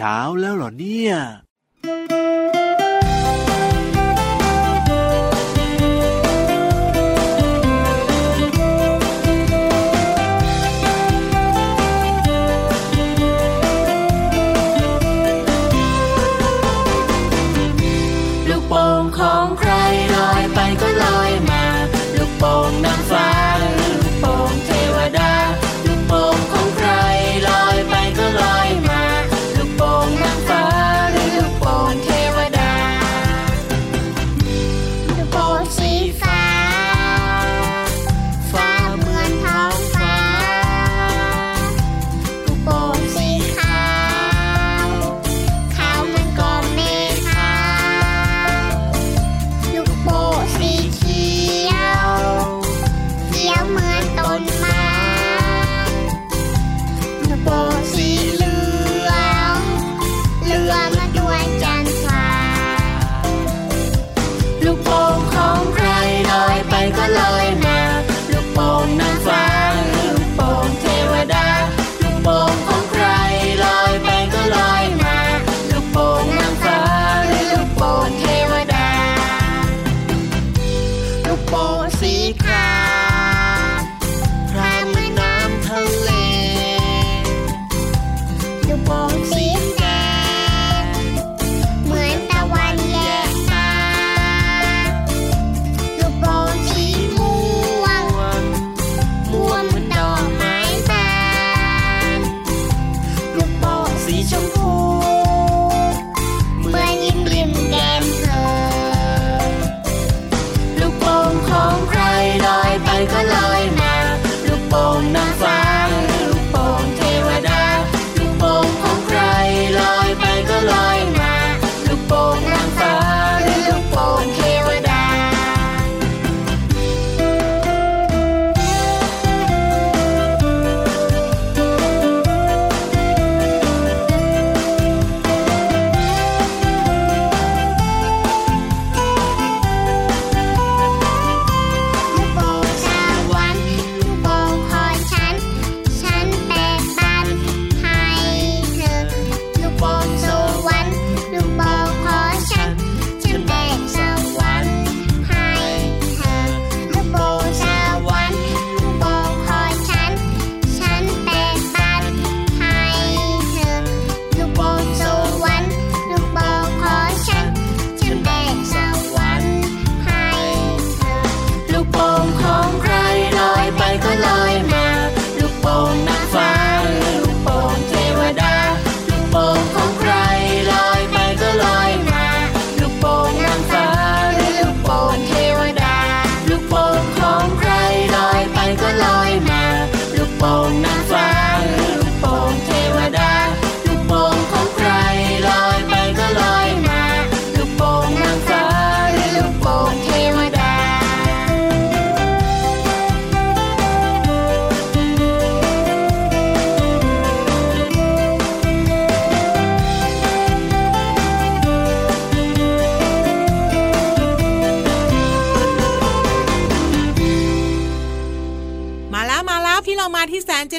เช้าแล้วเหรอเนี่ย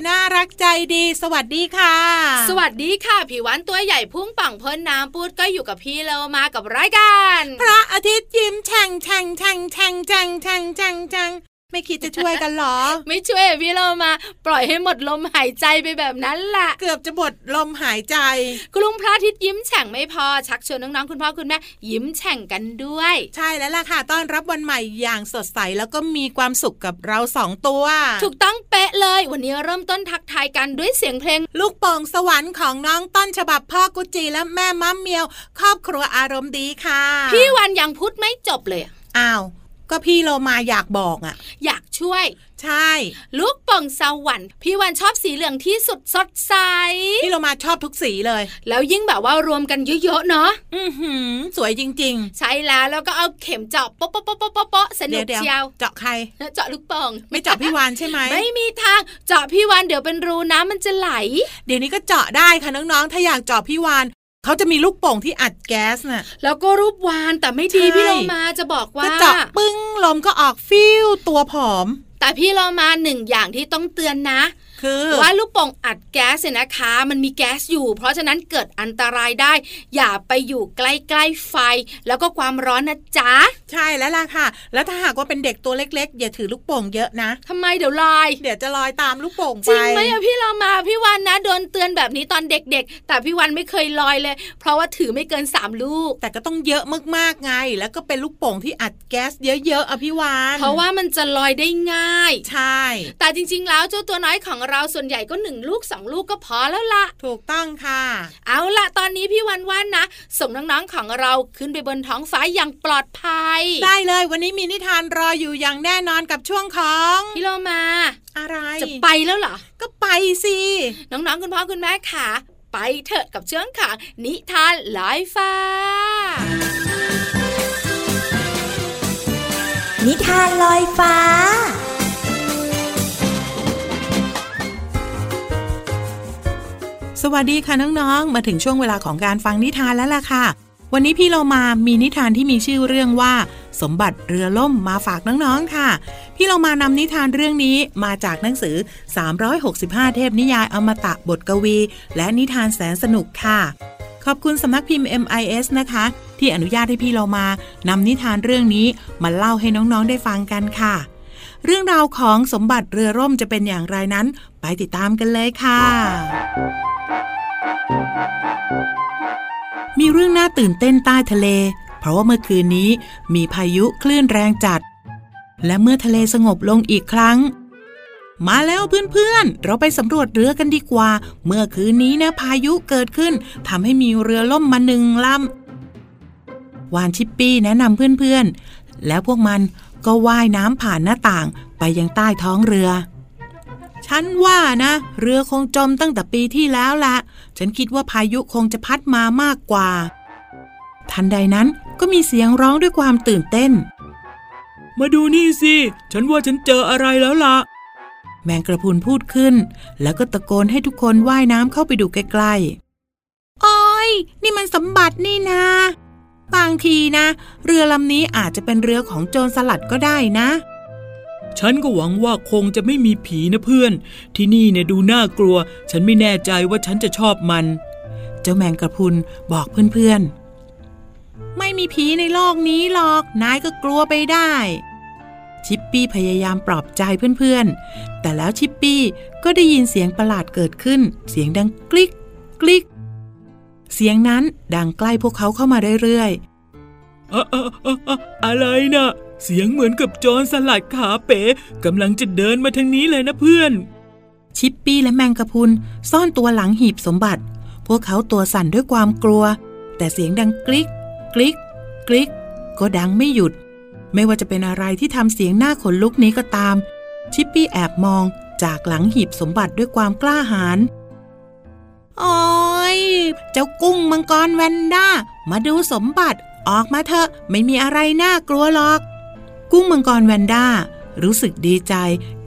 น่ารักใจดี สวัสดีค่ะ สวัสดีค่ะผิววันตัวใหญ่พุ่งปังพ้นน้ำปูดก็อยู่กับพี่เรามากับรายการ พระอาทิตย์ยิ้มแฉ่งแฉ่งแฉ่งแฉ่งแฉ่งแฉ่งแฉ่ง ไม่คิดจะช่วยกันหรอ ไม่ช่วยพี่เรามา ปล่อยให้หมดลมหายใจไปแบบนั้นแหละเกือบจะหมดลมหายใจคุณลุงพระอาทิตย์ยิ้มแฉ่งไม่พอชักชวนน้องๆคุณพ่อคุณแม่ยิ้มแฉ่งกันด้วย ใช่แล้วล่ะค่ะต้อนรับวันใหม่อย่างสดใสแล้วก็มีความสุขกับเราสองตัว ถูกต้องเป๊ะเลย วันนี้เริ่มต้นทักทายกันด้วยเสียงเพลง ลูกโป่งสวรรค์ของน้องต้นฉบับพ่อกุจีและแม่มัมเมียว ครอบครัวอารมณ์ดีค่ะ พี่วันยังพูดไม่จบเลยอ้าว ก็พี่โลมาอยากบอกอะ อยากช่วย ใช่ ลูกป่องสวรรค์พี่วันชอบสีเหลืองที่สุดสดใสพี่โลมาชอบทุกสีเลย แล้วยิ่งแบบว่ารวมกันเยอะๆเนาะอือหือ สวยจริง ๆ ใช่แล้วแล้วก็เอาเข็มเจาะโป๊ะโป๊ะโป๊ะโป๊ะโป๊ะสนุกเชียวเจาะใครเจาะลูกป่อง ไม่เจาะพี่วานใช่ไหมไม่มีทางเจาะพี่วานเดี๋ยวเป็นรูน้ำมันจะไหล เดี๋ยวนี้ก็เจาะได้ค่ะน้องๆถ้าอยากเจาะพี่วาน เขาจะมีลูกโป่งที่อัดแก๊สน่ะ แล้วก็รูปวานแต่ไม่ดีพี่เรามาจะบอกว่าเจาะปึ้งลมก็ออกฟิวตัวผอม แต่พี่เรามาหนึ่งอย่างที่ต้องเตือนนะ คือว่าลูกโป่งอัดแก๊สเนี่ยนะคะ มันมีแก๊สอยู่ เพราะฉะนั้นเกิดอันตรายได้ อย่าไปอยู่ใกล้ๆไฟ แล้วก็ความร้อนนะจ๊ะ ใช่แล้วล่ะค่ะ แล้วถ้าหากว่าเป็นเด็กตัวเล็กๆ อย่าถือลูกโป่งเยอะนะทำไมเดี๋ยวลอย เดี๋ยวจะลอยตามลูกโป่งไปจริงไหมอะพี่เรามาพี่วันนะโดนเตือนแบบนี้ตอนเด็กๆ แต่พี่วันไม่เคยลอยเลย เพราะว่าถือไม่เกินสามลูก แต่ก็ต้องเยอะมากๆไง แล้วก็เป็นลูกโป่งที่อัดแก๊สเยอะๆอะพี่วานเพราะว่ามันจะลอยได้ง่าย ใช่ แต่จริง ๆ แล้วเจ้าตัวน้อยของเราส่วนใหญ่ก็หนึ่งลูกสองลูกก็พอแล้วละถูกต้องค่ะ เอาละตอนนี้พี่วันว่านนะ ส่งน้องๆของเราขึ้นไปบนท้องฟ้าอย่างปลอดภัย ได้เลยวันนี้มีนิทานรออยู่อย่างแน่นอนกับช่วงของพี่โลมา อะไร จะไปแล้วเหรอ ก็ไปสิ น้องๆคุณพ่อคุณแม่ค่ะ ไปเถอะกับช่วงของนิทานลอยฟ้า นิทานลอยฟ้า สวัสดีค่ะน้องๆ มาถึงช่วงเวลาของการฟังนิทานแล้วล่ะค่ะ วันนี้พี่เรามามีนิทานที่มีชื่อเรื่องว่า สมบัติเรือล่มมาฝากน้องๆค่ะ พี่เรามานำนิทานเรื่องนี้มาจากหนังสือ 365 เทพนิยายอมตะบทกวี และนิทานแสนสนุกค่ะ ขอบคุณสำนักพิมพ์ MIS นะคะ ที่อนุญาตให้พี่เรามานำนิทานเรื่องนี้มาเล่าให้น้องๆได้ฟังกันค่ะ เรื่องราวของสมบัติเรือร่มจะเป็นอย่างไรนั้น ไปติดตามกันเลยค่ะ มีเรื่องน่าตื่นเต้นใต้ทะเล เพราะว่าเมื่อคืนนี้มีพายุคลื่นแรงจัด และเมื่อทะเลสงบลงอีกครั้ง มาแล้วเพื่อนๆ เราไปสำรวจเรือกันดีกว่า เมื่อคืนนี้นะพายุเกิดขึ้นทำให้มีเรือล่มมาหนึ่งลำวานชิปปี้แนะนำเพื่อนๆ แล้วพวกมัน ก็ว่ายน้ำผ่านหน้าต่างไปยังใต้ท้องเรือ ฉันว่านะ เรือคงจมตั้งแต่ปีที่แล้วละ ฉันคิดว่าพายุคงจะพัดมามากกว่า ทันใดนั้นก็มีเสียงร้องด้วยความตื่นเต้น มาดูนี่สิ ฉันว่าฉันเจออะไรแล้วล่ะ แมงกระพรุนพูดขึ้น แล้วก็ตะโกนให้ทุกคนว่ายน้ำเข้าไปดูใกล้ๆ โอ้ยนี่มันสมบัตินี่นะ บางทีนะ เรือลำนี้อาจจะเป็นเรือของโจรสลัดก็ได้นะ ฉันก็หวังว่าคงจะไม่มีผีนะเพื่อน ที่นี่เนี่ยดูน่ากลัว ฉันไม่แน่ใจว่าฉันจะชอบมัน เจ้าแมงกระพรุนบอกเพื่อนๆ ไม่มีผีในโลกนี้หรอก นายก็กลัวไปได้ ชิปปี้พยายามปลอบใจเพื่อนๆ แต่แล้วชิปปี้ก็ได้ยินเสียงประหลาดเกิดขึ้น เสียงดังกลิกกลิก เสียงนั้นดังใกล้พวกเขาเข้ามาเรื่อยๆอะอะอะอะอะไรนะเสียงเหมือนกับโจรสลัดขาเป๋กำลังจะเดินมาทางนี้เลยนะเพื่อน ชิปปี้และแมงกะพรุนซ่อนตัวหลังหีบสมบัติ พวกเขาตัวสั่นด้วยความกลัว แต่เสียงดังกลิกกลิกกลิกก็ดังไม่หยุด ไม่ว่าจะเป็นอะไรที่ทำเสียงหน้าขนลุกนี้ก็ตาม ชิปปี้แอบมองจากหลังหีบสมบัติด้วยความกล้าหาญโอ้ย เจ้ากุ้งมังกรแวนด้า มาดูสมบัติ ออกมาเถอะ ไม่มีอะไรน่ากลัวหรอก กุ้งมังกรแวนด้า รู้สึกดีใจ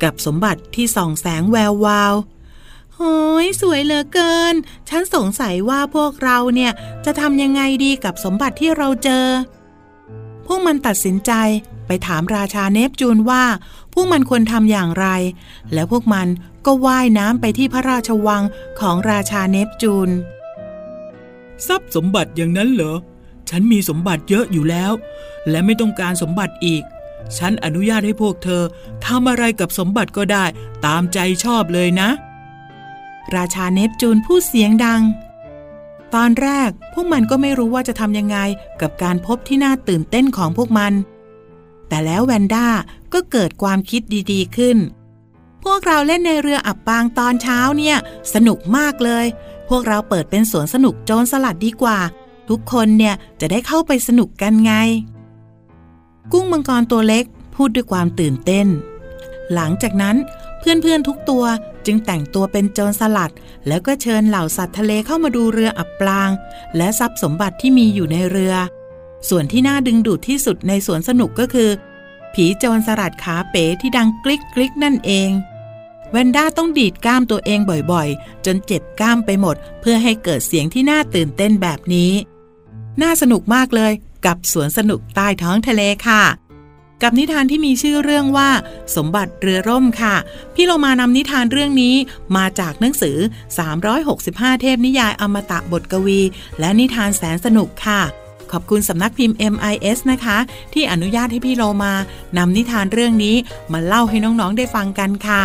กับสมบัติที่ส่องแสงแวววาวโอ้ยสวยเหลือเกิน ฉันสงสัยว่าพวกเราเนี่ย จะทำยังไงดีกับสมบัติที่เราเจอ พวกมันตัดสินใจไปถามราชาเนปจูนว่า พวกมันควรทำอย่างไร แล้วพวกมันก็ว่ายน้ำไปที่พระราชวังของราชาเนปจูน ทรัพย์สมบัติอย่างนั้นเหรอ ฉันมีสมบัติเยอะอยู่แล้ว และไม่ต้องการสมบัติอีก ฉันอนุญาตให้พวกเธอทำอะไรกับสมบัติก็ได้ ตามใจชอบเลยนะ ราชาเนปจูนพูดเสียงดัง ตอนแรกพวกมันก็ไม่รู้ว่าจะทำยังไงกับการพบที่น่าตื่นเต้นของพวกมัน แต่แล้วแวนด้าก็เกิดความคิดดีๆขึ้นพวกเราเล่นในเรืออับปางตอนเช้าเนี่ย สนุกมากเลย พวกเราเปิดเป็นสวนสนุกโจรสลัดดีกว่า ทุกคนเนี่ยจะได้เข้าไปสนุกกันไง กุ้งมังกรตัวเล็กพูดด้วยความตื่นเต้น หลังจากนั้นเพื่อนๆทุกตัวจึงแต่งตัวเป็นโจรสลัด แล้วก็เชิญเหล่าสัตว์ทะเลเข้ามาดูเรืออับปาง และทรัพย์สมบัติที่มีอยู่ในเรือ ส่วนที่น่าดึงดูดที่สุดในสวนสนุกก็คือ ผีโจรสลัดขาเป๋ที่ดังกลิกกลิกนั่นเอง แวนด้าต้องดีดกล้ามตัวเองบ่อยๆ จนเจ็บกล้ามไปหมด เพื่อให้เกิดเสียงที่น่าตื่นเต้นแบบนี้ น่าสนุกมากเลยกับสวนสนุกใต้ท้องทะเลค่ะ กับนิทานที่มีชื่อเรื่องว่า สมบัติเรือร่มค่ะ พี่เรามานำนิทานเรื่องนี้มาจากหนังสือ 365 เทพนิยายอมตะบทกวี และนิทานแสนสนุกค่ะขอบคุณสำนักพิมพ์ MIS นะคะ ที่อนุญาตให้พี่โลมานำนิทานเรื่องนี้มาเล่าให้น้องๆได้ฟังกันค่ะ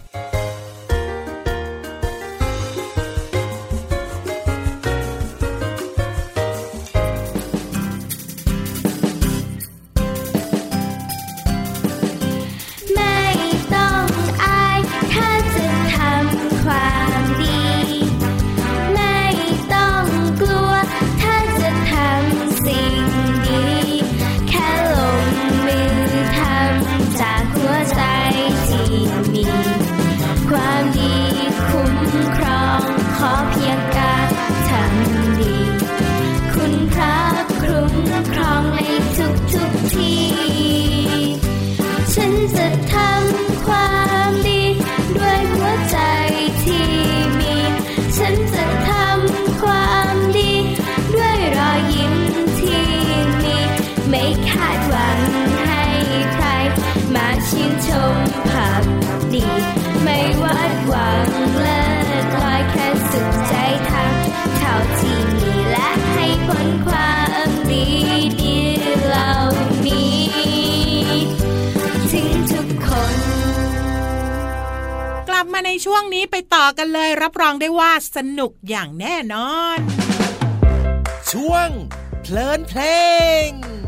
ช่วงนี้ไปต่อกันเลย รับรองได้ว่าสนุกอย่างแน่นอน ช่วงเพลินเพลง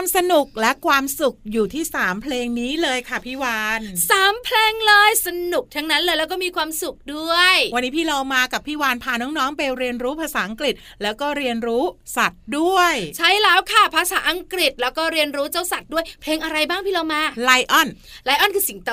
ความสนุกและความสุขอยู่ที่สามเพลงนี้เลยค่ะพี่วานสามเพลงเลยสนุกทั้งนั้นเลยแล้วก็มีความสุขด้วย วันนี้พี่เรามากับพี่วานพาน้องๆไปเรียนรู้ภาษาอังกฤษ แล้วก็เรียนรู้สัตว์ด้วย ใช่แล้วค่ะภาษาอังกฤษแล้วก็เรียนรู้เจ้าสัตว์ด้วย เพลงอะไรบ้างพี่เรามาไลออนไลออนคือสิงโต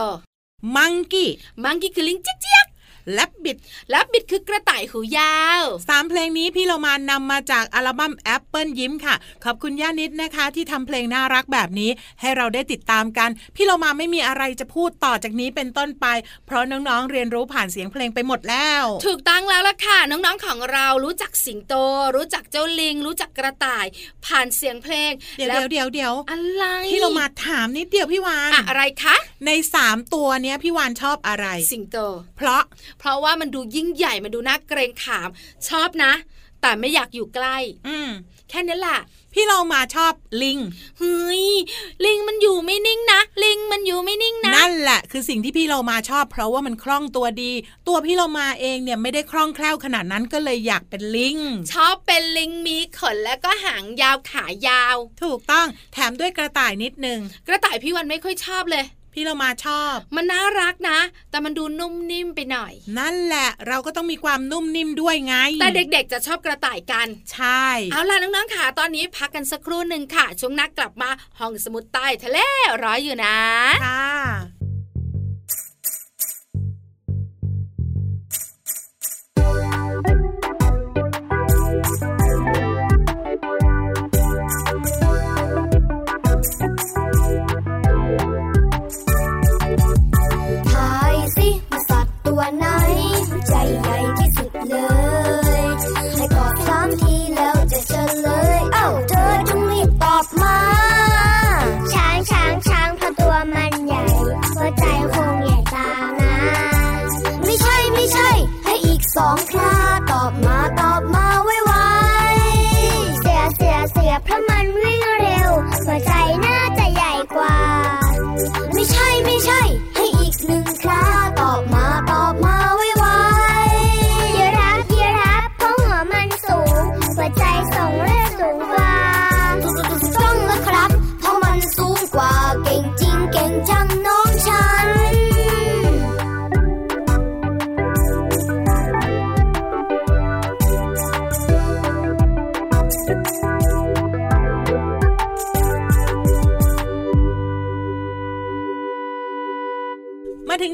มังกี้มังกี้คือลิงเจี๊ยก แลบบิดและบิดคือกระต่ายหูยาวสามเพลงนี้พี่เรามานำมาจากอัลบั้มแอปเปิลยิ้มค่ะ ขอบคุณย่านิดนะคะ ที่ทำเพลงน่ารักแบบนี้ ให้เราได้ติดตามกัน พี่เรามาไม่มีอะไรจะพูดต่อจากนี้เป็นต้นไป เพราะน้องๆเรียนรู้ผ่านเสียงเพลงไปหมดแล้ว ถูกต้องแล้วล่ะค่ะ น้องๆของเรารู้จักสิงโต รู้จักเจ้าลิง รู้จักกระต่าย ผ่านเสียงเพลงเดี๋ยวแล้วเดี๋ยวเดี๋ยวอะไรพี่เรามาถามนิดเดียวพี่วานอะอะไรคะในสามตัวเนี้ยพี่วานชอบอะไร สิงโต เพราะเพราะว่ามันดูยิ่งใหญ่มันดูน่าเกรงขาม ชอบนะ แต่ไม่อยากอยู่ใกล้ อืมแค่นี้แหละพี่เรามาชอบลิง เฮ้ย ลิงมันอยู่ไม่นิ่งนะ ลิงมันอยู่ไม่นิ่งนะ นั่นแหละ คือสิ่งที่พี่เรามาชอบ เพราะว่ามันคล่องตัวดี ตัวพี่เรามาเองเนี่ยไม่ได้คล่องแคล่วขนาดนั้นก็เลยอยากเป็นลิง ชอบเป็นลิงมีขนแล้วก็หางยาวขายาว ถูกต้อง แถมด้วยกระต่ายนิดนึง กระต่ายพี่วันไม่ค่อยชอบเลย พี่เรามาชอบ มันน่ารักนะ แต่มันดูนุ่มนิ่มไปหน่อย นั่นแหละเราก็ต้องมีความนุ่มนิ่มด้วยไง แต่เด็กๆจะชอบกระต่ายกัน ใช่ เอาล่ะน้องๆค่ะ ตอนนี้พักกันสักครู่หนึ่งค่ะ ช่วงนักกลับมาห้องสมุดใต้ทะเลรออยู่นะค่ะ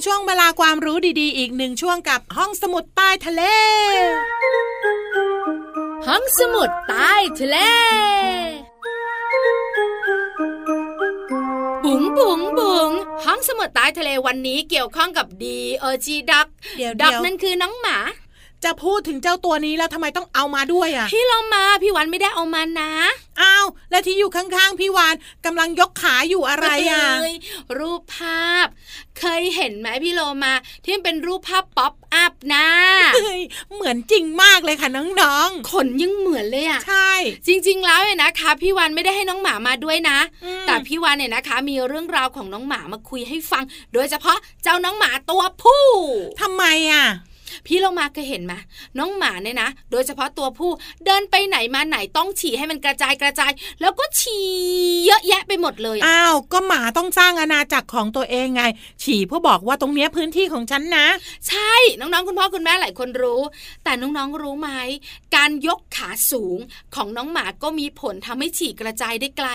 ช่วงเวลาความรู้ดีๆ อีกหนึ่งช่วงกับห้องสมุดใต้ทะเล ห้องสมุดใต้ทะเล บุ๋งบุ๋งบุ๋งห้องสมุดใต้ทะเลวันนี้เกี่ยวข้องกับดีเออจีดักเดี๋ยวดักเดี๋ยวนั่นคือน้องหมา จะพูดถึงเจ้าตัวนี้แล้วทำไมต้องเอามาด้วยอะ พี่เรามาพี่วันไม่ได้เอามานะอ้าวแล้วที่อยู่ข้างๆพี่วานกำลังยกขาอยู่อะไรอะเยรูปภาพ เคยเห็นไหมพี่โลมา ที่มันเป็นรูปภาพ pop up นะเฮ้ยเหมือนจริงมากเลยค่ะน้องขนยังเหมือนเลยอะๆใช่ จริง ๆ แล้วเนี่ยนะคะ พี่วันไม่ได้ให้น้องหมามาด้วยนะอืมแต่พี่วันเนี่ยนะคะ มีเรื่องราวของน้องหมามาคุยให้ฟัง โดยเฉพาะเจ้าน้องหมาตัวผู้ทำไมอะ พี่โลมาเคยเห็นไหมน้องหมาเนี่ยนะ โดยเฉพาะตัวผู้เดินไปไหนมาไหนต้องฉี่ให้มันกระจายกระจาย แล้วก็ฉี่เยอะแยะไปหมดเลยอะอ้าวก็หมาต้องสร้างอาณาจักรของตัวเองไง ฉี่เพื่อบอกว่าตรงเนี้ยพื้นที่ของฉันนะ ใช่น้องๆคุณพ่อคุณแม่หลายคนรู้ แต่น้องๆรู้ไหมการยกขาสูงของน้องหมาก็มีผลทำให้ฉี่กระจายได้ไกล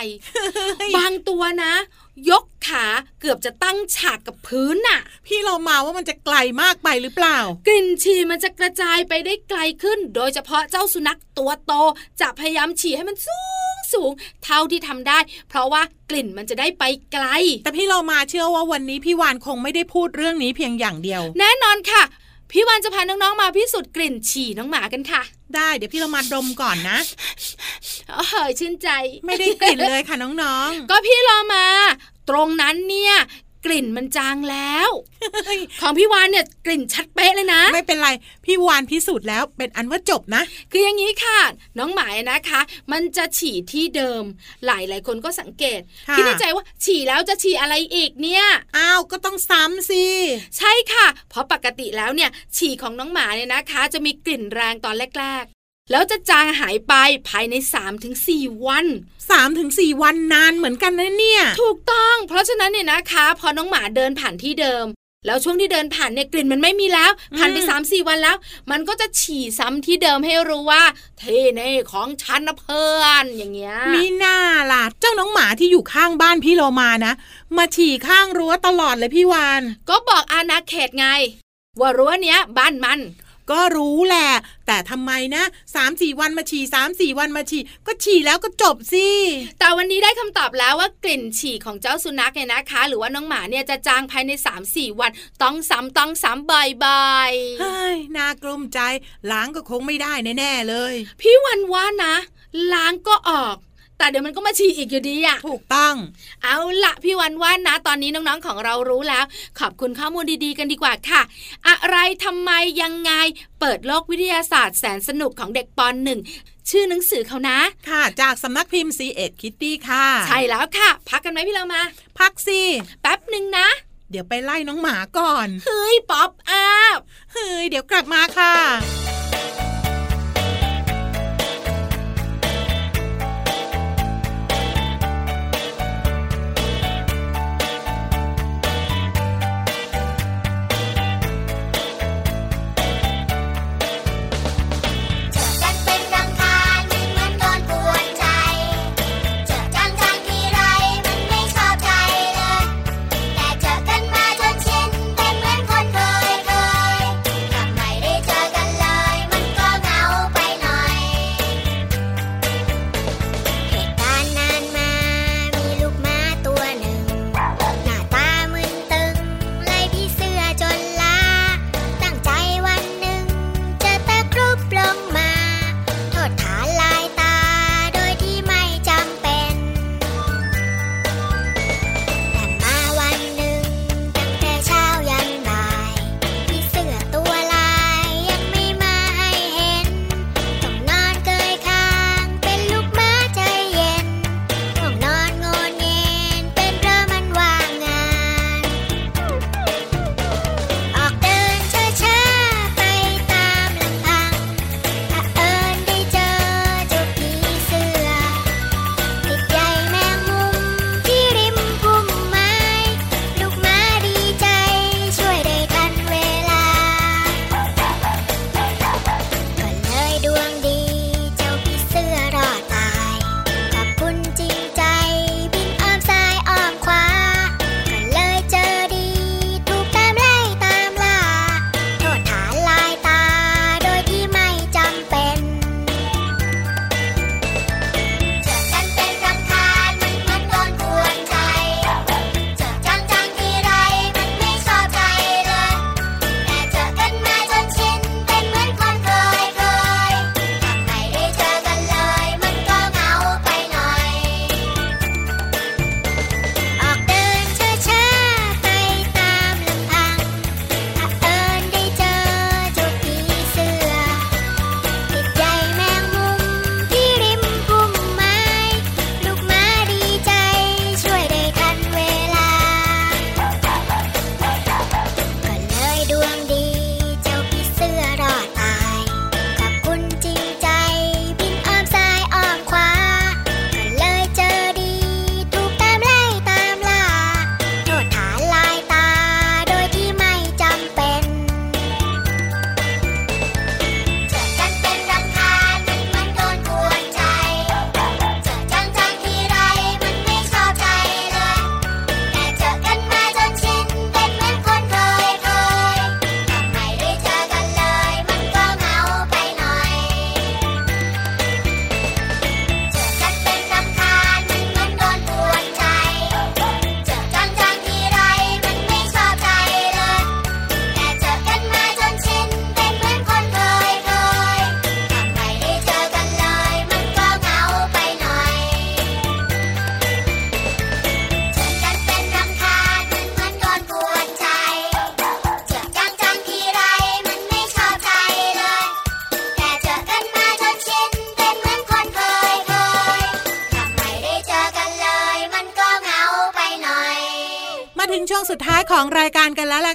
บางตัวนะ ยกขาเกือบจะตั้งฉากกับพื้นน่ะ พี่เรามาว่ามันจะไกลมากไปหรือเปล่า กลิ่นฉี่มันจะกระจายไปได้ไกลขึ้น โดยเฉพาะเจ้าสุนัขตัวโตจะพยายามฉี่ให้มันสูงสูง เท่าที่ทำได้ เพราะว่ากลิ่นมันจะได้ไปไกล แต่พี่เรามาเชื่อว่าวันนี้พี่วานคงไม่ได้พูดเรื่องนี้เพียงอย่างเดียว แน่นอนค่ะพี่วันจะพาน้องๆมาพิสูจน์กลิ่นฉี่น้องหมากันค่ะ ได้เดี๋ยวพี่เรามาดมก่อนนะ เออชื่นใจ ไม่ได้กลิ่นเลยค่ะน้องก็พี่รอมา ตรงนั้นเนี่ยกลิ่นมันจางแล้วๆของพี่วานเนี่ยกลิ่นชัดเป๊ะเลยนะ ไม่เป็นไร พี่วานพิสูจน์แล้วเป็นอันว่าจบนะ คืออย่างนี้ค่ะ น้องหมายนะคะ มันจะฉี่ที่เดิม หลายหลายๆคนก็สังเกตค่ะคิดในใจว่าฉี่แล้วจะฉี่อะไรอีกเนี่ยอ้าวก็ต้องซ้ำสิใช่ค่ะ เพราะปกติแล้วเนี่ย ฉี่ของน้องหมาเนี่ยนะคะ จะมีกลิ่นแรงตอนแรก แล้วจะจางหายไปภายใน 3-4 วันสามถึงสี่วันนานเหมือนกันนะเนี่ย ถูกต้อง เพราะฉะนั้นเนี่ยนะคะ พอน้องหมาเดินผ่านที่เดิม แล้วช่วงที่เดินผ่านเนี่ยกลิ่นมันไม่มีแล้วผ่านไปสามสี่วันแล้ว มันก็จะฉี่ซ้ำที่เดิมให้รู้ว่าเทเน่ของฉันนะเพื่อนอย่างเงี้ยมีหน้าล่ะเจ้าน้องหมาที่อยู่ข้างบ้านพี่โลมานะ มาฉี่ข้างรั้วตลอดเลยพี่วานก็บอกอาณาเขตไงว่ารั้วเนี้ยบ้านมัน ก็รู้แหละ แต่ทำไมนะสามสี่วันมาฉี่สามสี่วันมาฉี่ก็ฉี่แล้วก็จบสิแต่วันนี้ได้คำตอบแล้วว่ากลิ่นฉี่ของเจ้าสุนัขเนี่ยนะคะ หรือว่าน้องหมาเนี่ยจะจางภายใน3-4วัน ต้องซ้ำต้องซ้ำบ่อยเฮ้ยน่ากลุ้มใจล้างก็คงไม่ได้แน่ๆเลยๆพี่วันว่านะ ล้างก็ออก แต่เดี๋ยวมันก็มาฉี่อีกอยู่ดีอะถูกต้อง เอาละพี่วันว่านะ ตอนนี้น้องๆของเรารู้แล้ว ขอบคุณข้อมูลดีๆกันดีกว่าค่ะ อะไรทำไมยังไง เปิดโลกวิทยาศาสตร์แสนสนุกของเด็กปอนหนึ่งชื่อหนังสือเขานะ ค่ะ จากสำนักพิมพ์ซีเอ็ดคิตตี้ค่ะ ใช่แล้วค่ะ พักกันไหมพี่โลมา พักสิแป๊บหนึ่งนะ เดี๋ยวไปไล่น้องหมาก่อน เฮ้ย pop up เฮ้ย เดี๋ยวกลับมาค่ะ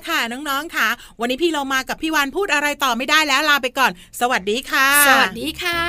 ค่ะน้องๆค่ะ วันนี้พี่เรามากับพี่วานพูดอะไรต่อไม่ได้แล้วลาไปก่อน สวัสดีค่ะ สวัสดีค่ะ